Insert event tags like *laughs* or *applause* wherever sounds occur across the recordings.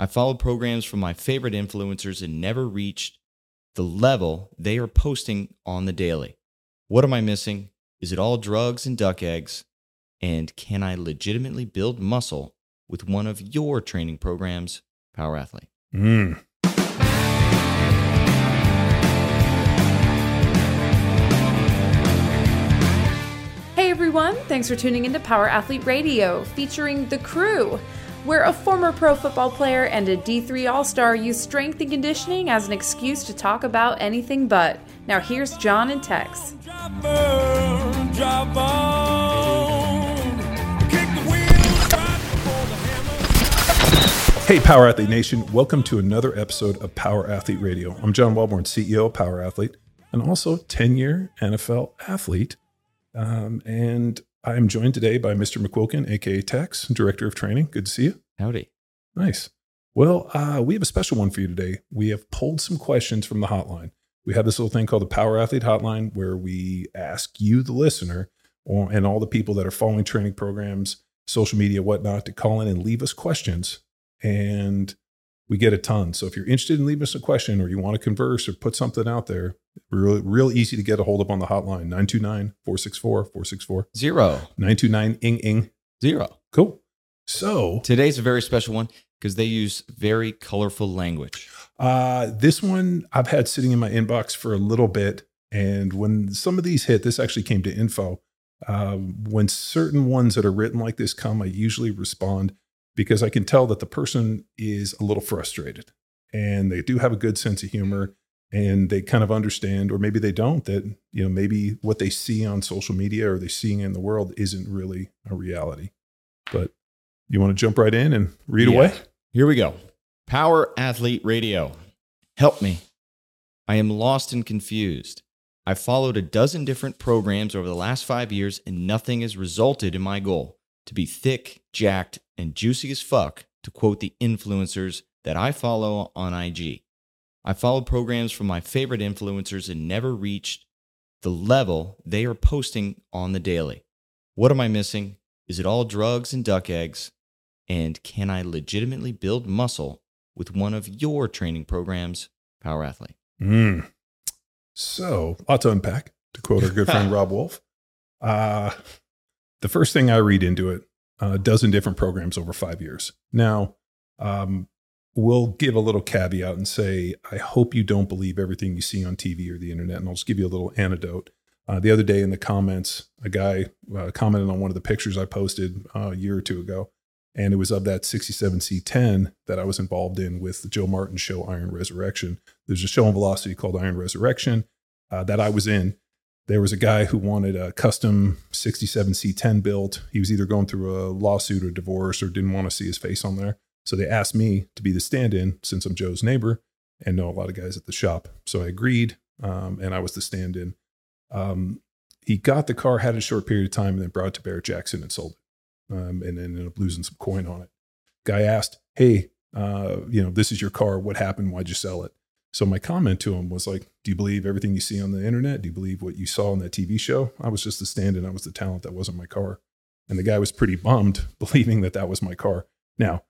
I followed programs from my favorite influencers and never reached the level they are posting on the daily. What am I missing? Is it all drugs and duck eggs? And can I legitimately build muscle with one of your training programs, Power Athlete? Mm. Hey everyone, thanks for tuning into Power Athlete Radio featuring The Crew, where a former pro football player and a D3 All Star use strength and conditioning as an excuse to talk about anything but. Now here's John and Tex. Hey, Power Athlete Nation. Welcome to another episode of Power Athlete Radio. I'm John Welborn, CEO of Power Athlete, and also 10 year NFL athlete. Um, and I'm joined today by Mr. McQuilkin, aka Tex, Director of Training. Good to see you. Howdy. Nice. Well, uh, we have a special one for you today. We have pulled some questions from the hotline. We have this little thing called the Power Athlete Hotline where we ask you, the listener, or, and all the people that are following training programs, social media, whatnot, to call in and leave us questions and we get a ton. So if you're interested in leaving us a question or you want to converse or put something out there, real, real easy to get a hold of on the hotline 929 464 464 Zero. 929 ing ing. Zero. Cool. So Today's a very special one because they use very colorful language. uh, this one I've had sitting in my inbox for a little bit. And when some of these hit, this actually came to info. Um, when certain ones that are written like this come, I usually respond because I can tell that the person is a little frustrated and they do have a good sense of humor and they kind of understand, or maybe they don't, that, you know, maybe what they see on social media or they're seeing in the world isn't really a reality. But you want to jump right in and read Yeah. away? Here we go. Power Athlete Radio. Help me. I am lost and confused. I followed a dozen different programs over the last five years, and nothing has resulted in my goal to be thick, jacked, and juicy as fuck, to quote the influencers that I follow on IG. I followed programs from my favorite influencers and never reached the level they are posting on the daily. What am I missing? Is it all drugs and duck eggs? And can I legitimately build muscle with one of your training programs, Power Athlete? Mm. So, a lot to unpack, to quote our good friend *laughs* Robb Wolf. Uh, the first thing I read into it, a dozen different programs over five years. Now, um, we'll give a little caveat and say, I hope you don't believe everything you see on TV or the internet. And I'll just give you a little anecdote. Uh, the other day in the comments, a guy uh, commented on one of the pictures I posted uh, a year or two ago. And it was of that 67C10 that I was involved in with the Joe Martin show, Iron Resurrection. There's a show on Velocity called Iron Resurrection uh, that I was in. There was a guy who wanted a custom 67C10 built. He was either going through a lawsuit or divorce or didn't want to see his face on there. So they asked me to be the stand in since I'm Joe's neighbor and know a lot of guys at the shop. So I agreed um, and I was the stand in. Um, he got the car, had a short period of time, and then brought it to Barrett Jackson and sold it. Um, and ended up losing some coin on it. Guy asked, Hey, uh, you know, this is your car. What happened? Why'd you sell it? So my comment to him was like, "Do you believe everything you see on the internet? Do you believe what you saw on that TV show?" I was just the stand-in. I was the talent. That wasn't my car, and the guy was pretty bummed, *laughs* believing that that was my car. Now,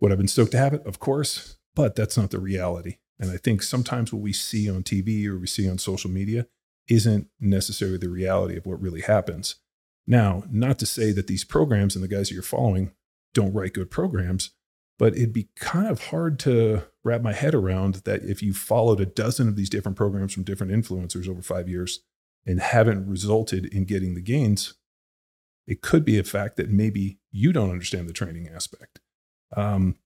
would I've been stoked to have it? Of course, but that's not the reality. And I think sometimes what we see on TV or we see on social media isn't necessarily the reality of what really happens. Now, not to say that these programs and the guys that you're following don't write good programs, but it'd be kind of hard to wrap my head around that if you followed a dozen of these different programs from different influencers over five years and haven't resulted in getting the gains, it could be a fact that maybe you don't understand the training aspect. Um,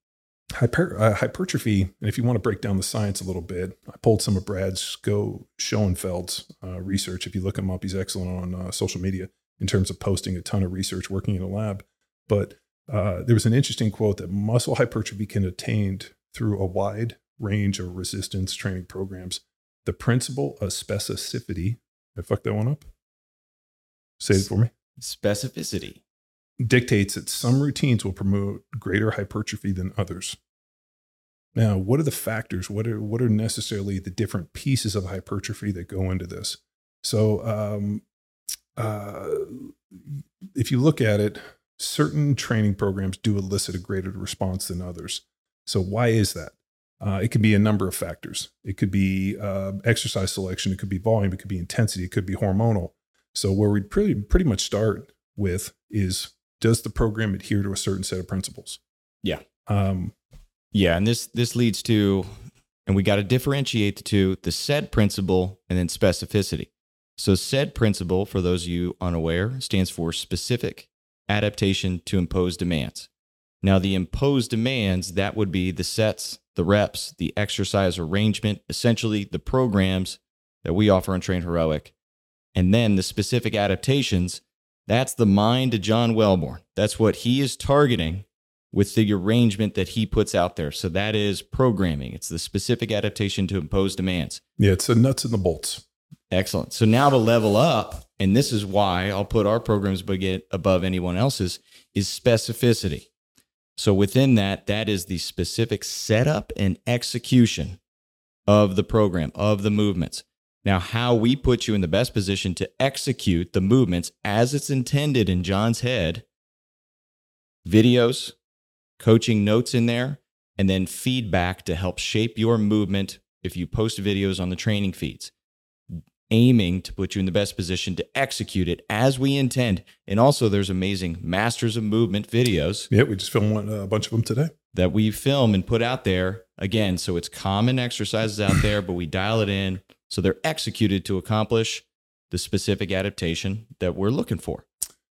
hyper, uh, hypertrophy, and if you want to break down the science a little bit, I pulled some of Brad's Sko Schoenfeld's uh, research. If you look him up, he's excellent on uh, social media in terms of posting a ton of research, working in a lab. But uh, there was an interesting quote that muscle hypertrophy can attained through a wide range of resistance training programs. The principle of specificity, I fucked that one up. Say it for me. Specificity. Dictates that some routines will promote greater hypertrophy than others. Now, what are the factors? What are what are necessarily the different pieces of hypertrophy that go into this? So, um, uh, if you look at it, certain training programs do elicit a greater response than others. So why is that? Uh, it could be a number of factors. It could be uh, exercise selection. It could be volume. It could be intensity. It could be hormonal. So where we pretty pretty much start with is does the program adhere to a certain set of principles? Yeah. Um, Yeah, and this this leads to, and we got to differentiate the two: the SAID principle and then specificity. So, SAID principle, for those of you unaware, stands for specific adaptation to imposed demands. Now, the imposed demands that would be the sets, the reps, the exercise arrangement, essentially the programs that we offer on Train Heroic, and then the specific adaptations. That's the mind of John Welborn. That's what he is targeting with the arrangement that he puts out there. So that is programming. It's the specific adaptation to imposed demands. yeah, it's the nuts and the bolts. Excellent. So now to level up, and this is why I'll put our programs above anyone else's, is specificity. So within that, that is the specific setup and execution of the program, of the movements. Now, how we put you in the best position to execute the movements as it's intended in John's head videos, coaching notes in there, and then feedback to help shape your movement if you post videos on the training feeds. Aiming to put you in the best position to execute it as we intend. And also, there's amazing Masters of Movement videos Yeah, we just filmed one, uh, a bunch of them today. that we film and put out there again. So it's common exercises out there, but we dial it in so they're executed to accomplish the specific adaptation that we're looking for.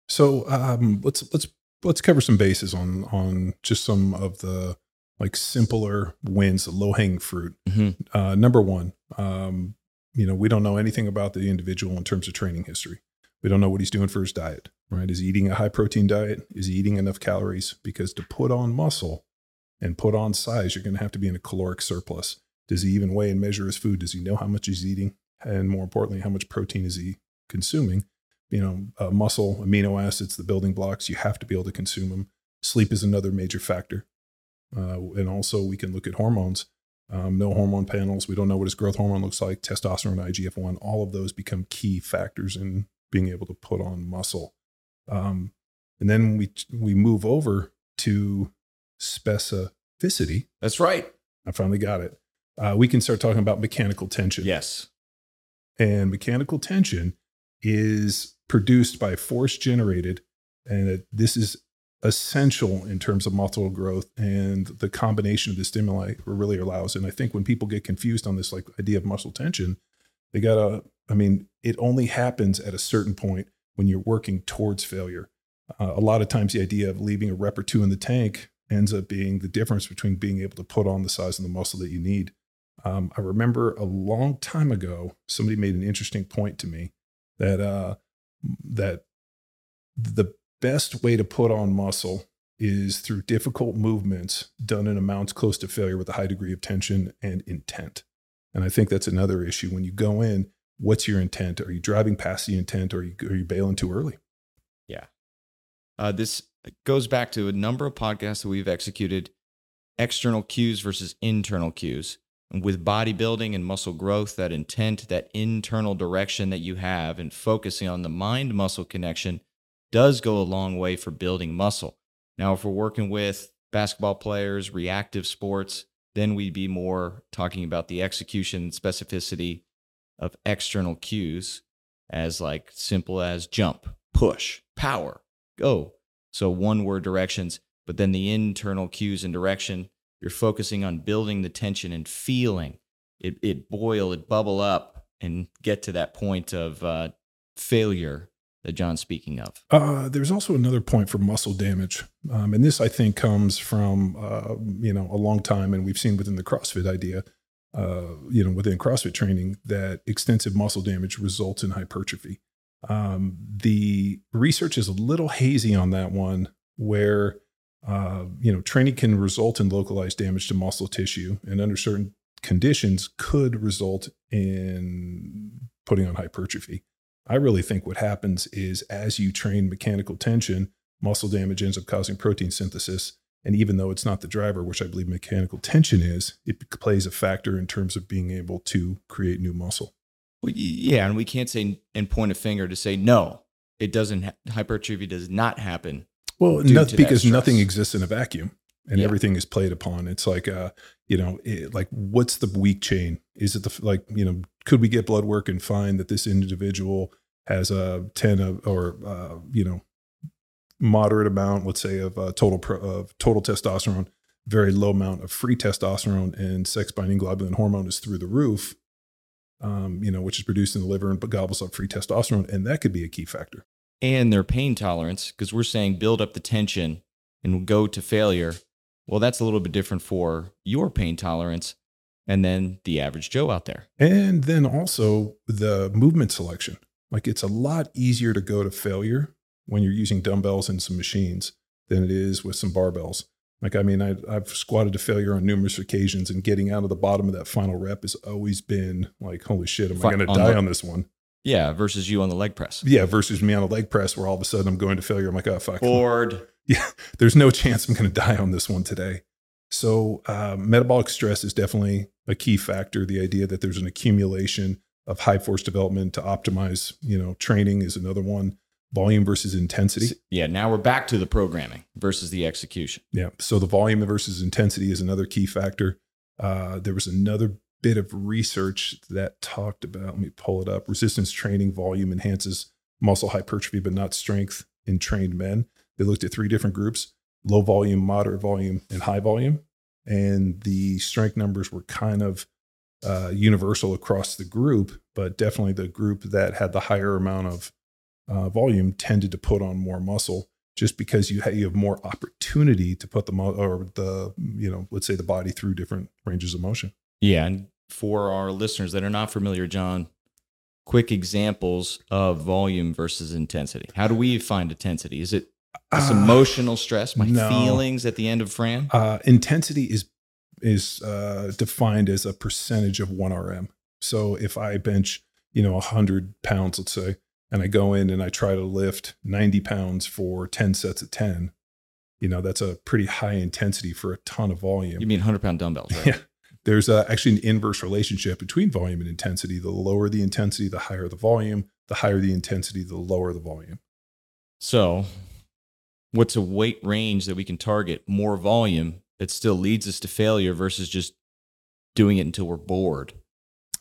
So um, let's let's let's cover some bases on on just some of the like simpler wins, the low hanging fruit. Mhm. Uh, number one, um, you know, we don't know anything about the individual in terms of training history. We don't know what he's doing for his diet, right? Is he eating a high protein diet? Is he eating enough calories? Because to put on muscle and put on size, you're going to have to be in a caloric surplus. Does he even weigh and measure his food? Does he know how much he's eating? And more importantly, how much protein is he consuming? You know, uh, muscle, amino acids, the building blocks, you have to be able to consume them. Sleep is another major factor. Uh, and also, we can look at hormones. Um, no hormone panels. We don't know what his growth hormone looks like. Testosterone, IGF 1, all of those become key factors in being able to put on muscle. Um, and then we, we move over to specificity. That's right. I finally got it. Uh, we can start talking about mechanical tension. Yes. And mechanical tension is produced by force generated. And it, this is essential in terms of muscle growth and the combination of the stimuli really allows. And I think when people get confused on this like idea of muscle tension, they gotta, I mean, it only happens at a certain point when you're working towards failure. Uh, a lot of times the idea of leaving a rep or two in the tank ends up being the difference between being able to put on the size of the muscle that you need. Um, I remember a long time ago, somebody made an interesting point to me that uh, that the best way to put on muscle is through difficult movements done in amounts close to failure with a high degree of tension and intent. And I think that's another issue. When you go in, what's your intent? Are you driving past the intent or are you, are you bailing too early? Yeah. Uh, this goes back to a number of podcasts that we've executed external cues versus internal cues. And with bodybuilding and muscle growth, that intent, that internal direction that you have, and focusing on the mind muscle connection does go a long way for building muscle. Now, if we're working with basketball players, reactive sports, then we'd be more talking about the execution specificity of external cues as like simple as jump, push, power, go. So one word directions, but then the internal cues and direction, you're focusing on building the tension and feeling it, it boil, it bubble up and get to that point of uh, failure that John's speaking of. Uh, there's also another point for muscle damage, um, and this I think comes from uh, you know a long time, and we've seen within the CrossFit idea, uh, you know, within CrossFit training that extensive muscle damage results in hypertrophy. Um, the research is a little hazy on that one, where uh, you know training can result in localized damage to muscle tissue, and under certain conditions could result in putting on hypertrophy. I really think what happens is as you train mechanical tension, muscle damage ends up causing protein synthesis. And even though it's not the driver, which I believe mechanical tension is, it plays a factor in terms of being able to create new muscle. Well, yeah, and we can't say and point a finger to say no. It doesn't. Ha- hypertrophy does not happen. Well, Due not, to because nothing exists in a vacuum. and Yeah. everything is played upon. It's like, uh, you know, it, like what's the weak chain? Is it the like, you know, could we get blood work and find that this individual has a 10 of, or, uh, you know, moderate amount, let's say, of uh, total pro, of total testosterone, very low amount of free testosterone, and sex binding globulin hormone is through the roof. Um, you know, which is produced in the liver and but gobbles up free testosterone, and that could be a key factor. and their pain tolerance because we're saying build up the tension and go to failure well that's a little bit different for your pain tolerance and then the average joe out there And then also the movement selection. Like it's a lot easier to go to failure when you're using dumbbells and some machines than it is with some barbells. Like, I mean, I, I've squatted to failure on numerous occasions, and getting out of the bottom of that final rep has always been like, holy shit, am I going to die the- on this one? yeah versus you on the leg press Yeah, versus me on a leg press where all of a sudden I'm going to failure. I'm like, oh, fuck. board *laughs* there's no chance I'm going to die on this one today. So, uh, metabolic stress is definitely a key factor. The idea that there's an accumulation of high force development to optimize, you know, training is another one. Volume versus intensity. yeah now we're back to the programming versus the execution Yeah. So the volume versus intensity is another key factor. Uh, there was another bit of research that talked about, let me pull it up. Resistance training volume enhances muscle hypertrophy, but not strength in trained men. They looked at three different groups low volume, moderate volume, and high volume. And the strength numbers were kind of uh, universal across the group, but definitely the group that had the higher amount of uh, volume tended to put on more muscle just because you have, you have more opportunity to put the mo- or the you know let's say the body through different ranges of motion. yeah and for our listeners that are not familiar john quick examples of volume versus intensity how do we find intensity is it this Uh, emotional stress my no. feelings at the end of fran Uh, intensity is is uh, defined as a percentage of one RM. So if I bench you know hundred pounds, let's say, and I go in and I try to lift ninety pounds for ten sets of ten, you know that's a pretty high intensity for a ton of volume. you mean 100 pound dumbbells right Yeah. There's uh, actually an inverse relationship between volume and intensity. The lower the intensity, the higher the volume. The higher the intensity, the lower the volume. So, what's a weight range that we can target more volume that still leads us to failure versus just doing it until we're bored?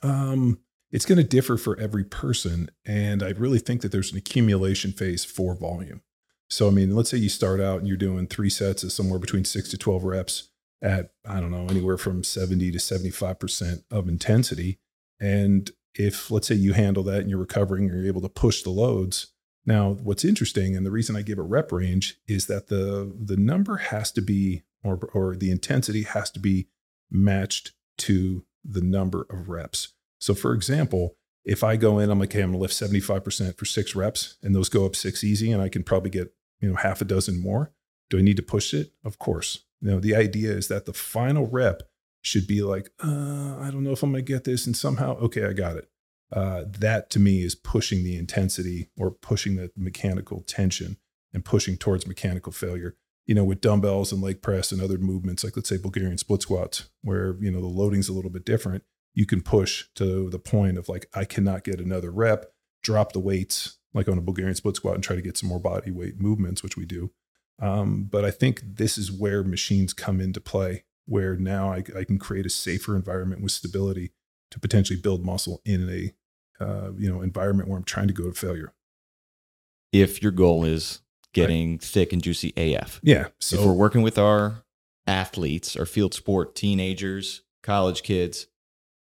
Um, it's going to differ for every person. And I really think that there's an accumulation phase for volume. So, I mean, let's say you start out and you're doing three sets of somewhere between six to 12 reps at, I don't know, anywhere from 70 to 75% of intensity. And if, let's say, you handle that and you're recovering you're able to push the loads. Now, what's interesting, and the reason I give a rep range is that the the number has to be, or or the intensity has to be matched to the number of reps. So, for example, if I go in, I'm like, okay, I'm gonna lift 75% for six reps, and those go up six easy, and I can probably get you know half a dozen more. Do I need to push it? Of course. You know, the idea is that the final rep should be like, uh, I don't know if I'm gonna get this, and somehow, okay, I got it. Uh, that to me is pushing the intensity or pushing the mechanical tension and pushing towards mechanical failure. You know, with dumbbells and leg press and other movements, like let's say Bulgarian split squats, where you know the loading's a little bit different, you can push to the point of like, I cannot get another rep, drop the weights like on a Bulgarian split squat and try to get some more body weight movements, which we do. Um, but I think this is where machines come into play, where now I, I can create a safer environment with stability to potentially build muscle in a uh, you know environment where I'm trying to go to failure. If your goal is getting thick and juicy AF. Yeah. if we're working with our athletes, our field sport teenagers, college kids,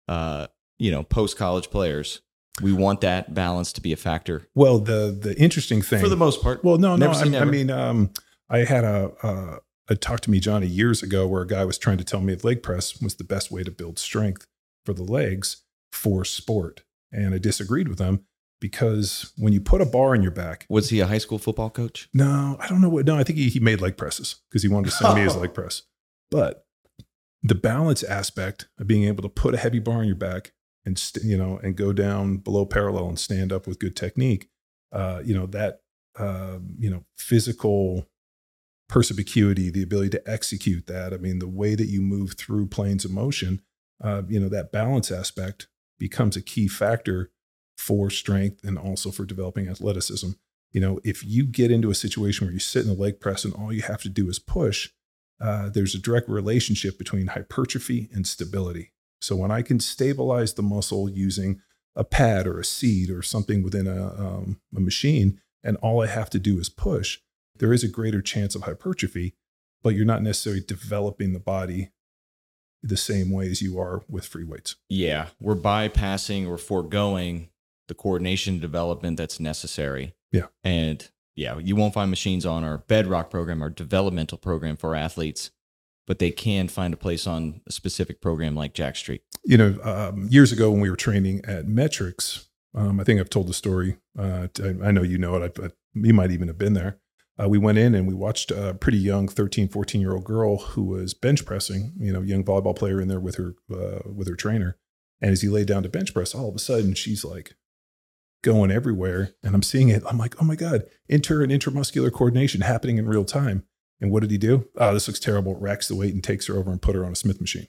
uh, you know, post college players, we want that balance to be a factor well, the the interesting thing for the most part. Well, no, no. I, I mean, um, I had a, a a talk to me Johnny years ago where a guy was trying to tell me if leg press was the best way to build strength for the legs for sport, and I disagreed with him because when you put a bar in your back, Was he a high school football coach? no, I don't know what. No, I think he, he made leg presses because he wanted to send me his *laughs* leg press. But the balance aspect of being able to put a heavy bar on your back and st- you know and go down below parallel and stand up with good technique, uh, you know that uh, you know physical perspicuity, the ability to execute that. I mean, the way that you move through planes of motion, uh, you know that balance aspect becomes a key factor for strength and also for developing athleticism you know, if you get into a situation where you sit in the leg press and all you have to do is push, uh, there's a direct relationship between hypertrophy and stability. So when I can stabilize the muscle using a pad or a seat or something within a, um, a machine, and all I have to do is push, there is a greater chance of hypertrophy, but you're not necessarily developing the body the same way as you are with free weights. Yeah, we're bypassing or foregoing the coordination development that's necessary. Yeah. And yeah, you won't find machines on our bedrock program, our developmental program for athletes, but they can find a place on a specific program like Jacked Street. You know, um, years ago when we were training at Metrics, um, I think I've told the story. Uh, I, I, know you know it, but you might even have been there. Uh, we went in and we watched a pretty young 13, 14 year old girl who was bench pressing, you know, young volleyball player in there with her, uh, with her trainer. And as he laid down to bench press, all of a sudden she's like going everywhere. And I'm seeing it. I'm like, oh my God, inter and intramuscular coordination happening in real time. And what did he do? Oh, this looks terrible. Racks the weight and takes her over and put her on a Smith machine.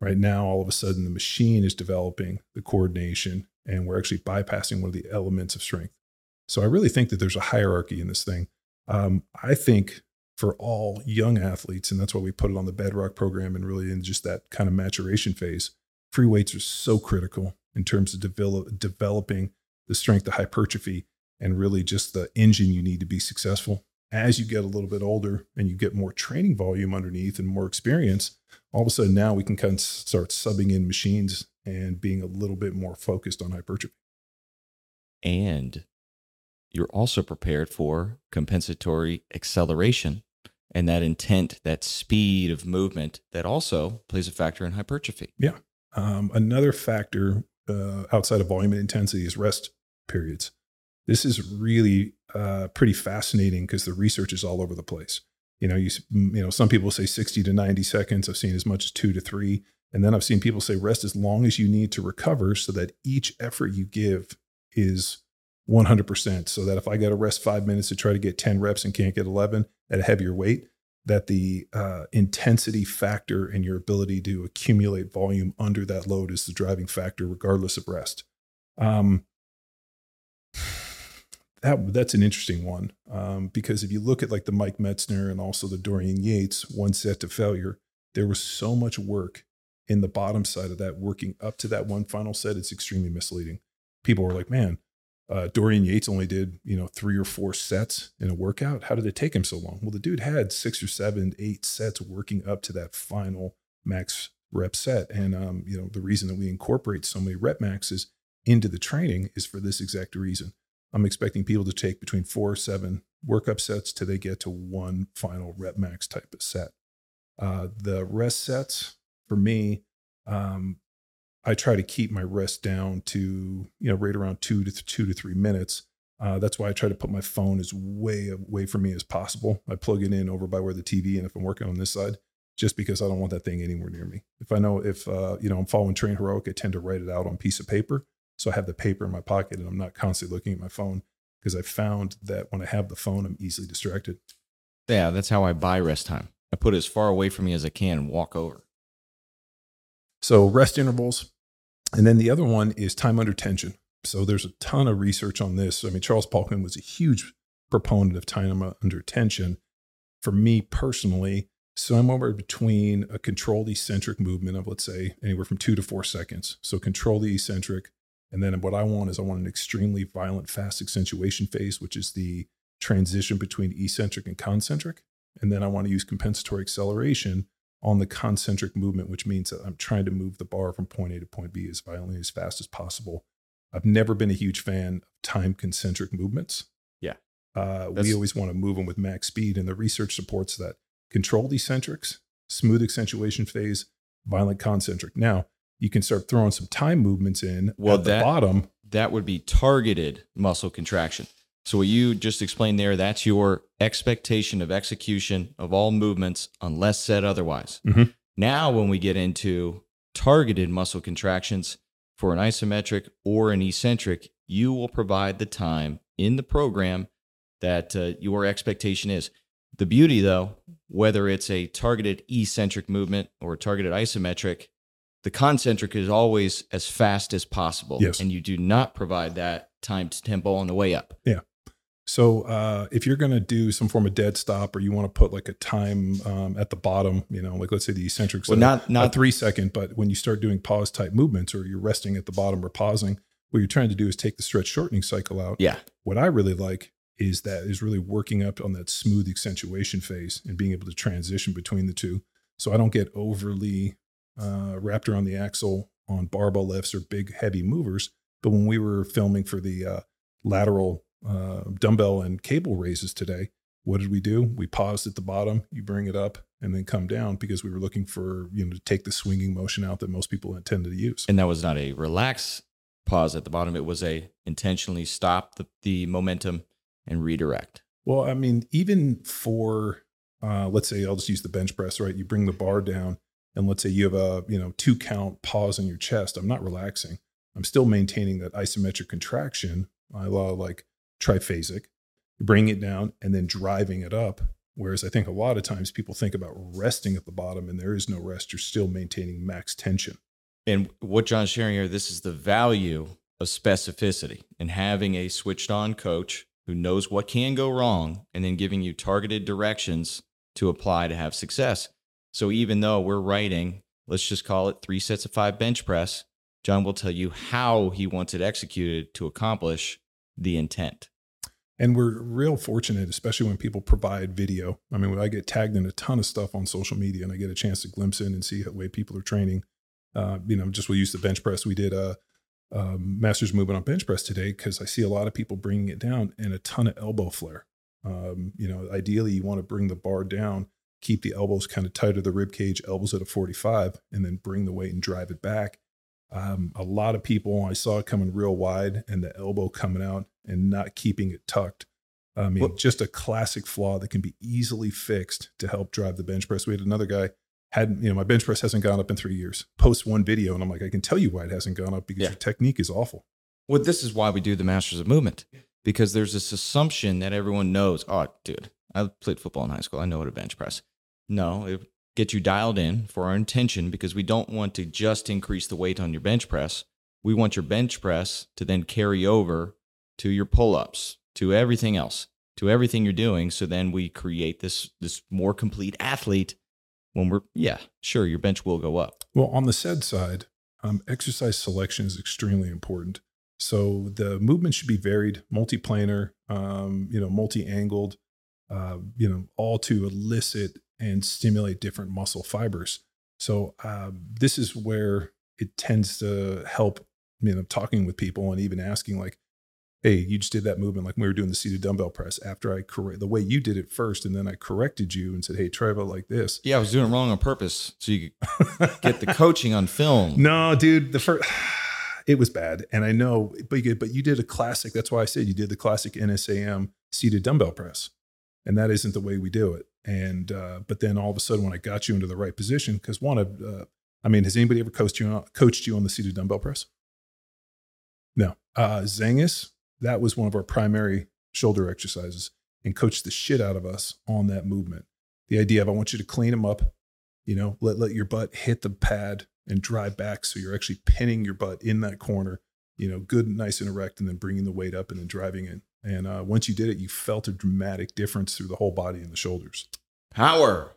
Right now, all of a sudden, the machine is developing the coordination, and we're actually bypassing one of the elements of strength. So I really think that there's a hierarchy in this thing. Um, I think for all young athletes, and that's why we put it on the Bedrock program and really in just that kind of maturation phase, free weights are so critical in terms of develop, developing the strength of hypertrophy and really just the engine you need to be successful. As you get a little bit older and you get more training volume underneath and more experience, all of a sudden now we can kind of start subbing in machines and being a little bit more focused on hypertrophy. And you're also prepared for compensatory acceleration and that intent, that speed of movement that also plays a factor in hypertrophy. Yeah. Um, another factor uh, outside of volume and intensity is rest periods. This is really uh, pretty fascinating because the research is all over the place. You know, you you know, some people say 60 to 90 seconds. I've seen as much as two to three, and then I've seen people say rest as long as you need to recover, so that each effort you give is 100%. So that if I got to rest five minutes to try to get 10 reps and can't get 11 at a heavier weight, that the uh, intensity factor and your ability to accumulate volume under that load is the driving factor, regardless of rest. Um, that that's an interesting one um, because if you look at like the Mike Mentzer and also the Dorian Yates one set to failure, there was so much work in the bottom side of that working up to that one final set. It's extremely misleading. People were like, "Man, uh, Dorian Yates only did you know three or four sets in a workout. How did it take him so long?" Well, the dude had six or seven, eight sets working up to that final max rep set, and um, you know the reason that we incorporate so many rep maxes into the training is for this exact reason I'm expecting people to take between four or seven workup sets till they get to one final rep max type of set. Uh, the rest sets for me, um, I try to keep my rest down to you know right around two to th- two to three minutes. Uh, that's why I try to put my phone as way away from me as possible. I plug it in over by where the TV, and if I'm working on this side, just because I don't want that thing anywhere near me. If I know if uh, you know I'm following Train Heroic, I tend to write it out on a piece of paper so I have the paper in my pocket and I'm not constantly looking at my phone because I found that when I have the phone, I'm easily distracted. Yeah, that's how I buy rest time. I put it as far away from me as I can and walk over. So rest intervals. And then the other one is time under tension. So there's a ton of research on this. I mean, Charles Poliquin was a huge proponent of time under tension. For me personally, somewhere between a controlled eccentric movement of, let's say, anywhere from two to four seconds. So control the eccentric, and then what I want is I want an extremely violent fast amortization phase, which is the transition between eccentric and concentric. And then I want to use compensatory acceleration on the concentric movement, which means that I'm trying to move the bar from point A to point B as violently as fast as possible. I've never been a huge fan of time concentric movements. Yeah. Uh, we always want to move them with max speed, and the research supports that. Controlled eccentrics, smooth amortization phase, violent concentric. Now, you can start throwing some time movements in well, at the bottom. That would be targeted muscle contraction. So what you just explained there, that's your expectation of execution of all movements unless said otherwise. Mm-hmm. Now, when we get into targeted muscle contractions for an isometric or an eccentric, you will provide the time in the program that uh, your expectation is. The beauty, though, whether it's a targeted eccentric movement or a targeted isometric, the concentric is always as fast as possible. Yes. And you do not provide that time to tempo on the way up. Yeah. So uh, if you're going to do some form of dead stop, or you want to put like a time um, at the bottom, you know, like let's say the eccentrics, Well, not not three second, but when you start doing pause type movements, or you're resting at the bottom or pausing, what you're trying to do is take the stretch shortening cycle out. yeah. What I really like is that is really working up on that smooth amortization phase and being able to transition between the two. So I don't get overly uh, wrapped around the axle on barbell lifts or big heavy movers. But when we were filming for the uh, lateral uh, dumbbell and cable raises today, what did we do? We paused at the bottom, you bring it up, and then come down because we were looking for you know to take the swinging motion out that most people intended to use. And that was not a relax pause at the bottom. It was a intentionally stop the, the momentum and redirect. Well, I mean, even for uh, let's say I'll just use the bench press, right? You bring the bar down, and let's say you have a you know two count pause in your chest. I'm not relaxing. I'm still maintaining that isometric contraction. I allow like triphasic, bringing it down, and then driving it up. Whereas I think a lot of times people think about resting at the bottom, and there is no rest. You're still maintaining max tension. And what John's sharing here, this is the value of specificity and having a switched on coach who knows what can go wrong and then giving you targeted directions to apply to have success. So even though we're writing, let's just call it three sets of five bench press, John will tell you how he wants it executed to accomplish the intent. And we're real fortunate, especially when people provide video. I mean, I get tagged in a ton of stuff on social media and I get a chance to glimpse in and see the way people are training. Uh, you know, just we'll use the bench press. We did a, a master's movement on bench press today because I see a lot of people bringing it down and a ton of elbow flare. Um, you know, ideally, you want to bring the bar down, keep the elbows kind of tight to the rib cage, elbows at a 45, and then bring the weight and drive it back. Um, a lot of people I saw it coming real wide and the elbow coming out and not keeping it tucked. I mean, Well- just a classic flaw that can be easily fixed to help drive the bench press. We had another guy had you know my bench press hasn't gone up in three years. Post one video and I'm like, I can tell you why it hasn't gone up because Yeah. your technique is awful. Well, this is why we do the Masters of Movement because there's this assumption that everyone knows. Oh, dude, I played football in high school. I know what a bench press. No, it get you dialed in for our intention because we don't want to just increase the weight on your bench press. We want your bench press to then carry over to your pull-ups, to everything else, to everything you're doing. So then we create this this more complete athlete. When we're yeah, sure, your bench will go up. Well, on the SAID side, um, exercise selection is extremely important. So the movement should be varied, multiplanar, um, you know, multi-angled, uh, you know, all to elicit and stimulate different muscle fibers. So um, this is where it tends to help. I mean, I'm talking with people and even asking like, "Hey, you just did that movement like we were doing the seated dumbbell press." After I correct the way you did it first, and then I corrected you and said, "Hey, try about like this." Yeah, I was doing it wrong on purpose so you could *laughs* get the coaching on film. No, dude, the first *sighs* it was bad, and I know, but you, but you did a classic. That's why I said you did the classic NSAM seated dumbbell press, and that isn't the way we do it. And uh, but then all of a sudden, when I got you into the right position, because one of, uh, I mean, has anybody ever coached you on, coached you on the seated dumbbell press? No, uh, Zangus, that was one of our primary shoulder exercises, and coached the shit out of us on that movement. The idea of I want you to clean them up, you know, let let your butt hit the pad and drive back, so you're actually pinning your butt in that corner, you know, good, nice and erect, and then bringing the weight up and then driving it. And uh, once you did it, you felt a dramatic difference through the whole body and the shoulders. Power.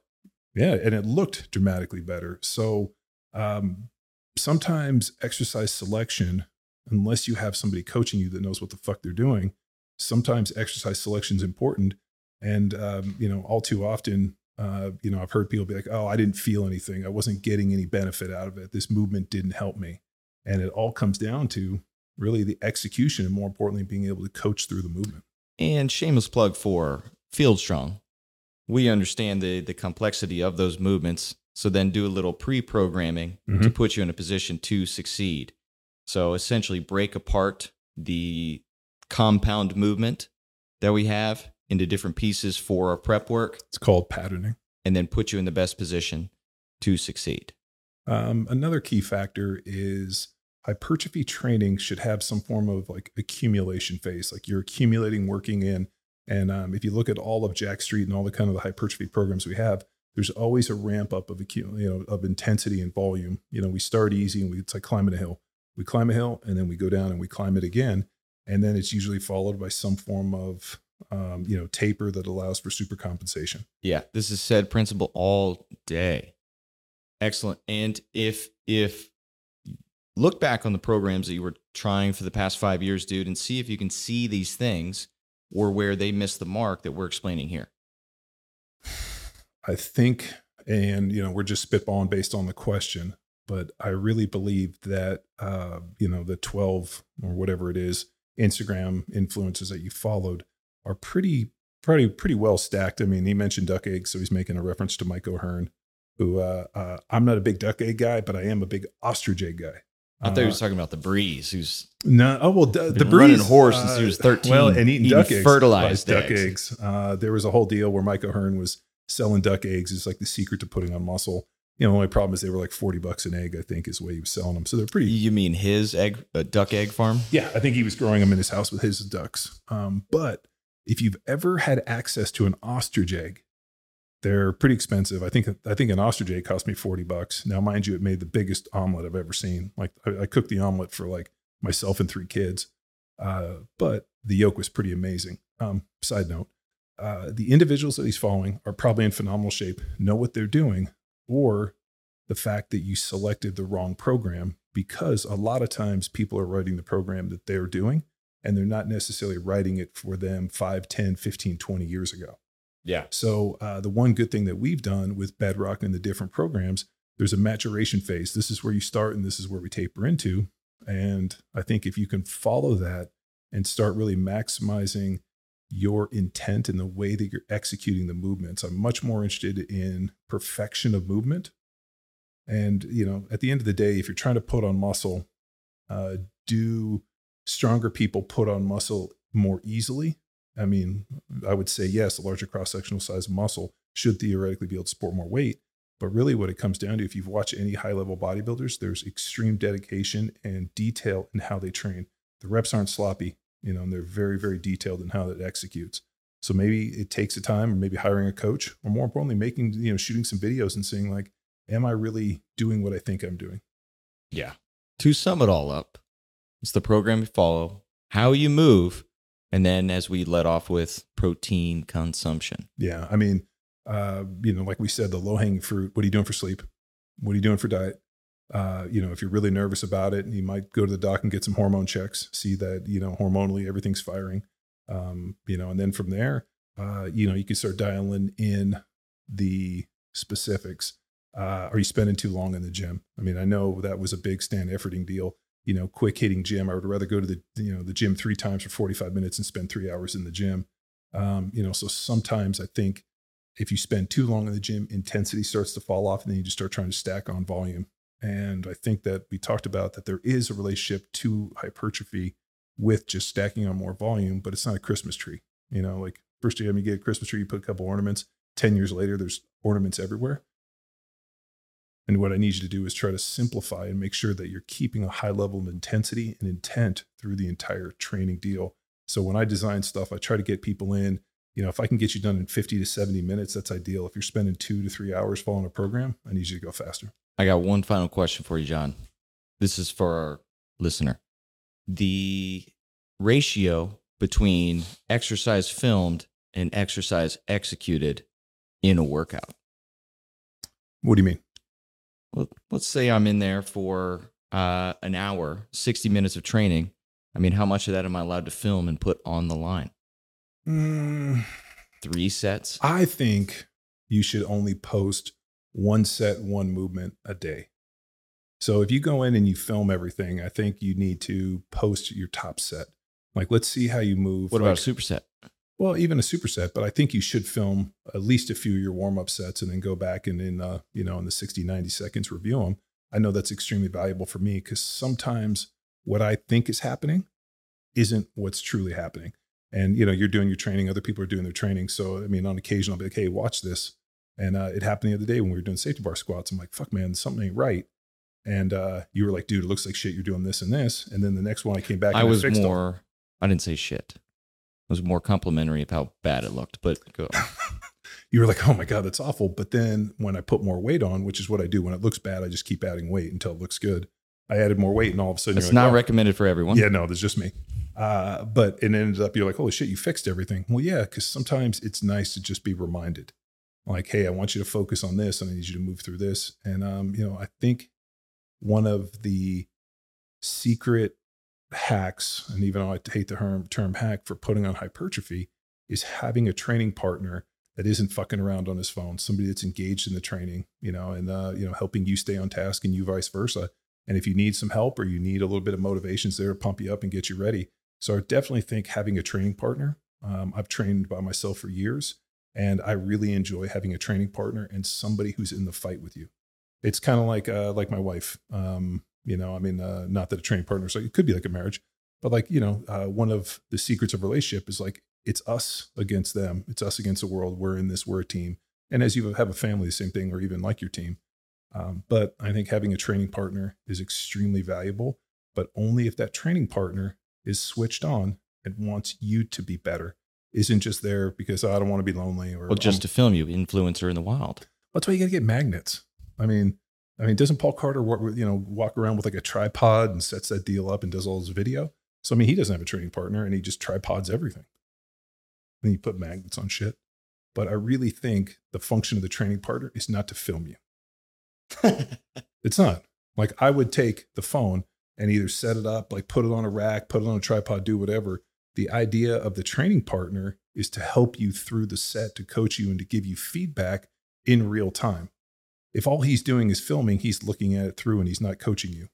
Yeah, and it looked dramatically better. So um, sometimes exercise selection, unless you have somebody coaching you that knows what the fuck they're doing, sometimes exercise selection is important. And um, you know, all too often, uh, you know, I've heard people be like, "Oh, I didn't feel anything. I wasn't getting any benefit out of it. This movement didn't help me." And it all comes down to really the execution, and more importantly, being able to coach through the movement. And shameless plug for Field Strong. We understand the, the complexity of those movements. So then do a little pre programming to put you in a position to succeed. So essentially, break apart the compound movement that we have into different pieces for our prep work It's called patterning. and then put you in the best position to succeed. Um, another key factor is hypertrophy training should have some form of like accumulation phase, like you're accumulating, working in. And um, if you look at all of Jacked Street and all the kind of the hypertrophy programs we have, there's always a ramp up of you know of intensity and volume. You know, we start easy and we it's like climbing a hill. We climb a hill and then we go down and we climb it again, and then it's usually followed by some form of um, you know, taper that allows for super compensation. Yeah, this is SAID principle all day. Excellent. And if if look back on the programs that you were trying for the past five years, dude, and see if you can see these things or where they missed the mark that we're explaining here. I think, and you know, we're just spitballing based on the question, but I really believe that uh, you know the twelve or whatever it is Instagram influences that you followed are pretty pretty pretty well stacked. I mean, he mentioned duck eggs, so he's making a reference to Mike O'Hearn, who uh, uh, I'm not a big duck egg guy, but I am a big ostrich egg guy. I thought he was talking about the breeze, who's no. Oh well, the, the been running horse since he was 13, Well, and eating, eating duck eggs, fertilized duck eggs. eggs. Uh, there was a whole deal where Mike O'Hearn was selling duck eggs. It's like the secret to putting on muscle. You know, the only problem is they were like forty bucks an egg. I think is the way he was selling them. So they're pretty. you mean his egg uh, duck egg farm? Yeah, I think he was growing them in his house with his ducks. Um, but if you've ever had access to an ostrich egg, they're pretty expensive. I think I think an ostrich egg cost me forty bucks. Now, mind you, it made the biggest omelet I've ever seen. Like I, I cooked the omelet for like myself and three kids, uh, but the yolk was pretty amazing. Um, side note: uh, the individuals that he's following are probably in phenomenal shape, know what they're doing, or the fact that you selected the wrong program because a lot of times people are writing the program that they're doing and they're not necessarily writing it for them 5 10 15 20 years ago Yeah. so uh, the one good thing that we've done with bedrock and the different programs there's a maturation phase this is where you start and this is where we taper into and i think if you can follow that and start really maximizing your intent and the way that you're executing the movements i'm much more interested in perfection of movement and you know, at the end of the day, if you're trying to put on muscle, uh, do stronger people put on muscle more easily? I mean, I would say yes. A larger cross sectional size muscle should theoretically be able to support more weight. But really, what it comes down to, if you've watched any high level bodybuilders, there's extreme dedication and detail in how they train. The reps aren't sloppy, you know, and they're very, very detailed in how it executes. So maybe it takes a time, or maybe hiring a coach, or more importantly, making you know, shooting some videos and saying like, am I really doing what I think I'm doing? Yeah. To sum it all up, it's the program you follow, how you move, and then as we let off with protein consumption. Yeah. I mean, uh, you know, like we said, the low hanging fruit. What are you doing for sleep? What are you doing for diet? Uh, you know, if you're really nervous about it, you might go to the doc and get some hormone checks, see that, you know, hormonally everything's firing. Um, you know, and then from there, uh, you know, you can start dialing in the specifics. Uh, are you spending too long in the gym? I mean, I know that was a big Stan Efferding deal. You know, quick hitting gym. I would rather go to the you know the gym three times for 45 minutes and spend three hours in the gym. Um, you know, so sometimes I think if you spend too long in the gym, intensity starts to fall off, and then you just start trying to stack on volume. And I think that we talked about that there is a relationship to hypertrophy with just stacking on more volume, but it's not a Christmas tree. You know, like first time you get a Christmas tree, you put a couple ornaments. Ten years later, there's ornaments everywhere. And what I need you to do is try to simplify and make sure that you're keeping a high level of intensity and intent through the entire training deal. So when I design stuff, I try to get people in. You know, if I can get you done in 50 to 70 minutes, that's ideal. If you're spending two to three hours following a program, I need you to go faster. I got one final question for you, John. This is for our listener. The ratio between exercise filmed and exercise executed in a workout. What do you mean? Well, let's say I'm in there for uh, an hour, 60 minutes of training. I mean, how much of that am I allowed to film and put on the line? Mm, Three sets? I think you should only post one set, one movement a day. So if you go in and you film everything, I think you need to post your top set. Like, let's see how you move. What like, about a superset? Well, even a superset, but I think you should film at least a few of your warm up sets and then go back and in, uh, you know, in the 60, 90 seconds review them. I know that's extremely valuable for me because sometimes what I think is happening isn't what's truly happening. And, you know, you're doing your training, other people are doing their training. So, I mean, on occasion, I'll be like, hey, watch this. And uh, it happened the other day when we were doing safety bar squats. I'm like, fuck, man, something ain't right. And uh, you were like, dude, it looks like shit. You're doing this and this. And then the next one, I came back. I was fixed all- more, I didn't say shit. Was more complimentary of how bad it looked, but *laughs* you were like, oh my God, that's awful. But then when I put more weight on, which is what I do when it looks bad, I just keep adding weight until it looks good. I added more weight and all of a sudden It's like, not "Oh." recommended for everyone. Yeah, no, there's just me. Uh, but it ended up, you're like, holy shit, you fixed everything. Well, yeah, because sometimes it's nice to just be reminded, like, hey, I want you to focus on this, and I need you to move through this. And um, you know, I think one of the secret hacks, and even though I hate the term, term hack for putting on hypertrophy, is having a training partner that isn't fucking around on his phone, somebody that's engaged in the training, you know, and uh, you know, helping you stay on task and you vice versa. And if you need some help or you need a little bit of motivations there to pump you up and get you ready. So I definitely think having a training partner. Um, I've trained by myself for years, and I really enjoy having a training partner and somebody who's in the fight with you. It's kind of like uh, like my wife. Um, you know, I mean, uh, not that a training partner, so it could be like a marriage, but like you know, uh, one of the secrets of relationship is like it's us against them. It's us against the world. We're in this. We're a team. And as you have a family, the same thing, or even like your team. Um, but I think having a training partner is extremely valuable, but only if that training partner is switched on and wants you to be better. Isn't just there because oh, I don't want to be lonely or well, just um, to film you, influencer in the wild. That's why you got to get magnets. I mean, I mean, doesn't Paul Carter you know walk around with like a tripod and sets that deal up and does all his video? So I mean, he doesn't have a training partner and he just tripods everything. And you put magnets on shit. But I really think the function of the training partner is not to film you. *laughs* it's not. Like I would take the phone and either set it up, like put it on a rack, put it on a tripod, do whatever. The idea of the training partner is to help you through the set, to coach you and to give you feedback in real time. If all he's doing is filming, he's looking at it through and he's not coaching you.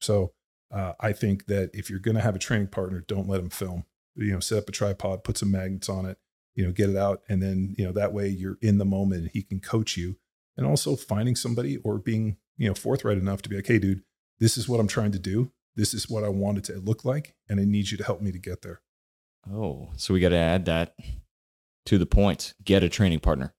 So uh, I think that if you're going to have a training partner, don't let him film. You know, set up a tripod, put some magnets on it, you know, get it out. And then, you know, that way you're in the moment and he can coach you. And also finding somebody or being, you know, forthright enough to be like, hey, dude, this is what I'm trying to do. This is what I want it to look like. And I need you to help me to get there. Oh, so we got to add that to the point. Get a training partner.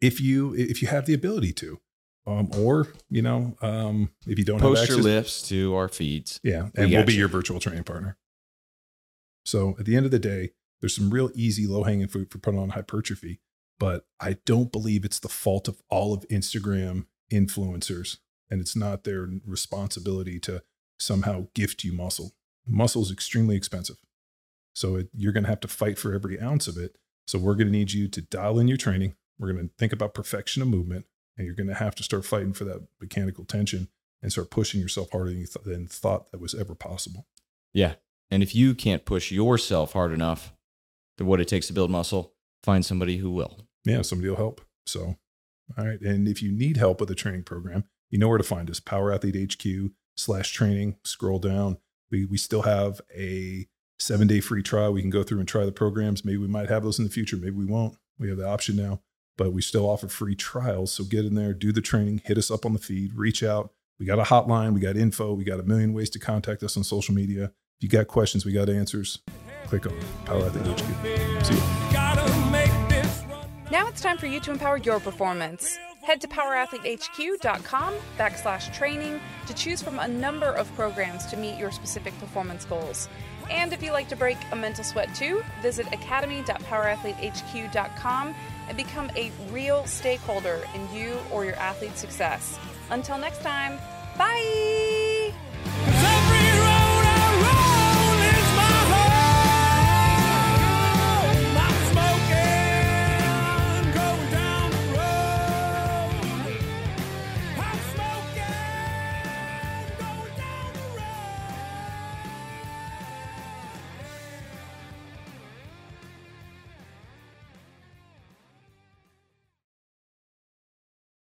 If you if you have the ability to. Um, or you know, um, if you don't post have your lifts to our feeds. yeah, and we'll be you. your virtual training partner. So at the end of the day, there's some real easy low hanging fruit for putting on hypertrophy, but I don't believe it's the fault of all of Instagram influencers, and it's not their responsibility to somehow gift you muscle. Muscle is extremely expensive, so it, you're going to have to fight for every ounce of it. So we're going to need you to dial in your training. We're going to think about perfection of movement, and you're going to have to start fighting for that mechanical tension and start pushing yourself harder than you th- than thought that was ever possible. Yeah. And if you can't push yourself hard enough to what it takes to build muscle, find somebody who will. Yeah, somebody will help. So, all right. And if you need help with the training program, you know where to find us. Power Athlete HQ slash training. Scroll down. We we still have a seven day free trial. We can go through and try the programs. Maybe we might have those in the future. Maybe we won't. We have the option now, but we still offer free trials. So get in there, do the training, hit us up on the feed, reach out. We got a hotline, we got info, we got a million ways to contact us on social media. If you got questions, we got answers. Click on Power Athlete HQ. See you. Now it's time for you to empower your performance. Head to powerathletehq.com backslash training to choose from a number of programs to meet your specific performance goals. And if you like to break a mental sweat too, visit academy.powerathletehq.com and become a real stakeholder in you or your athlete's success. Until next time, bye!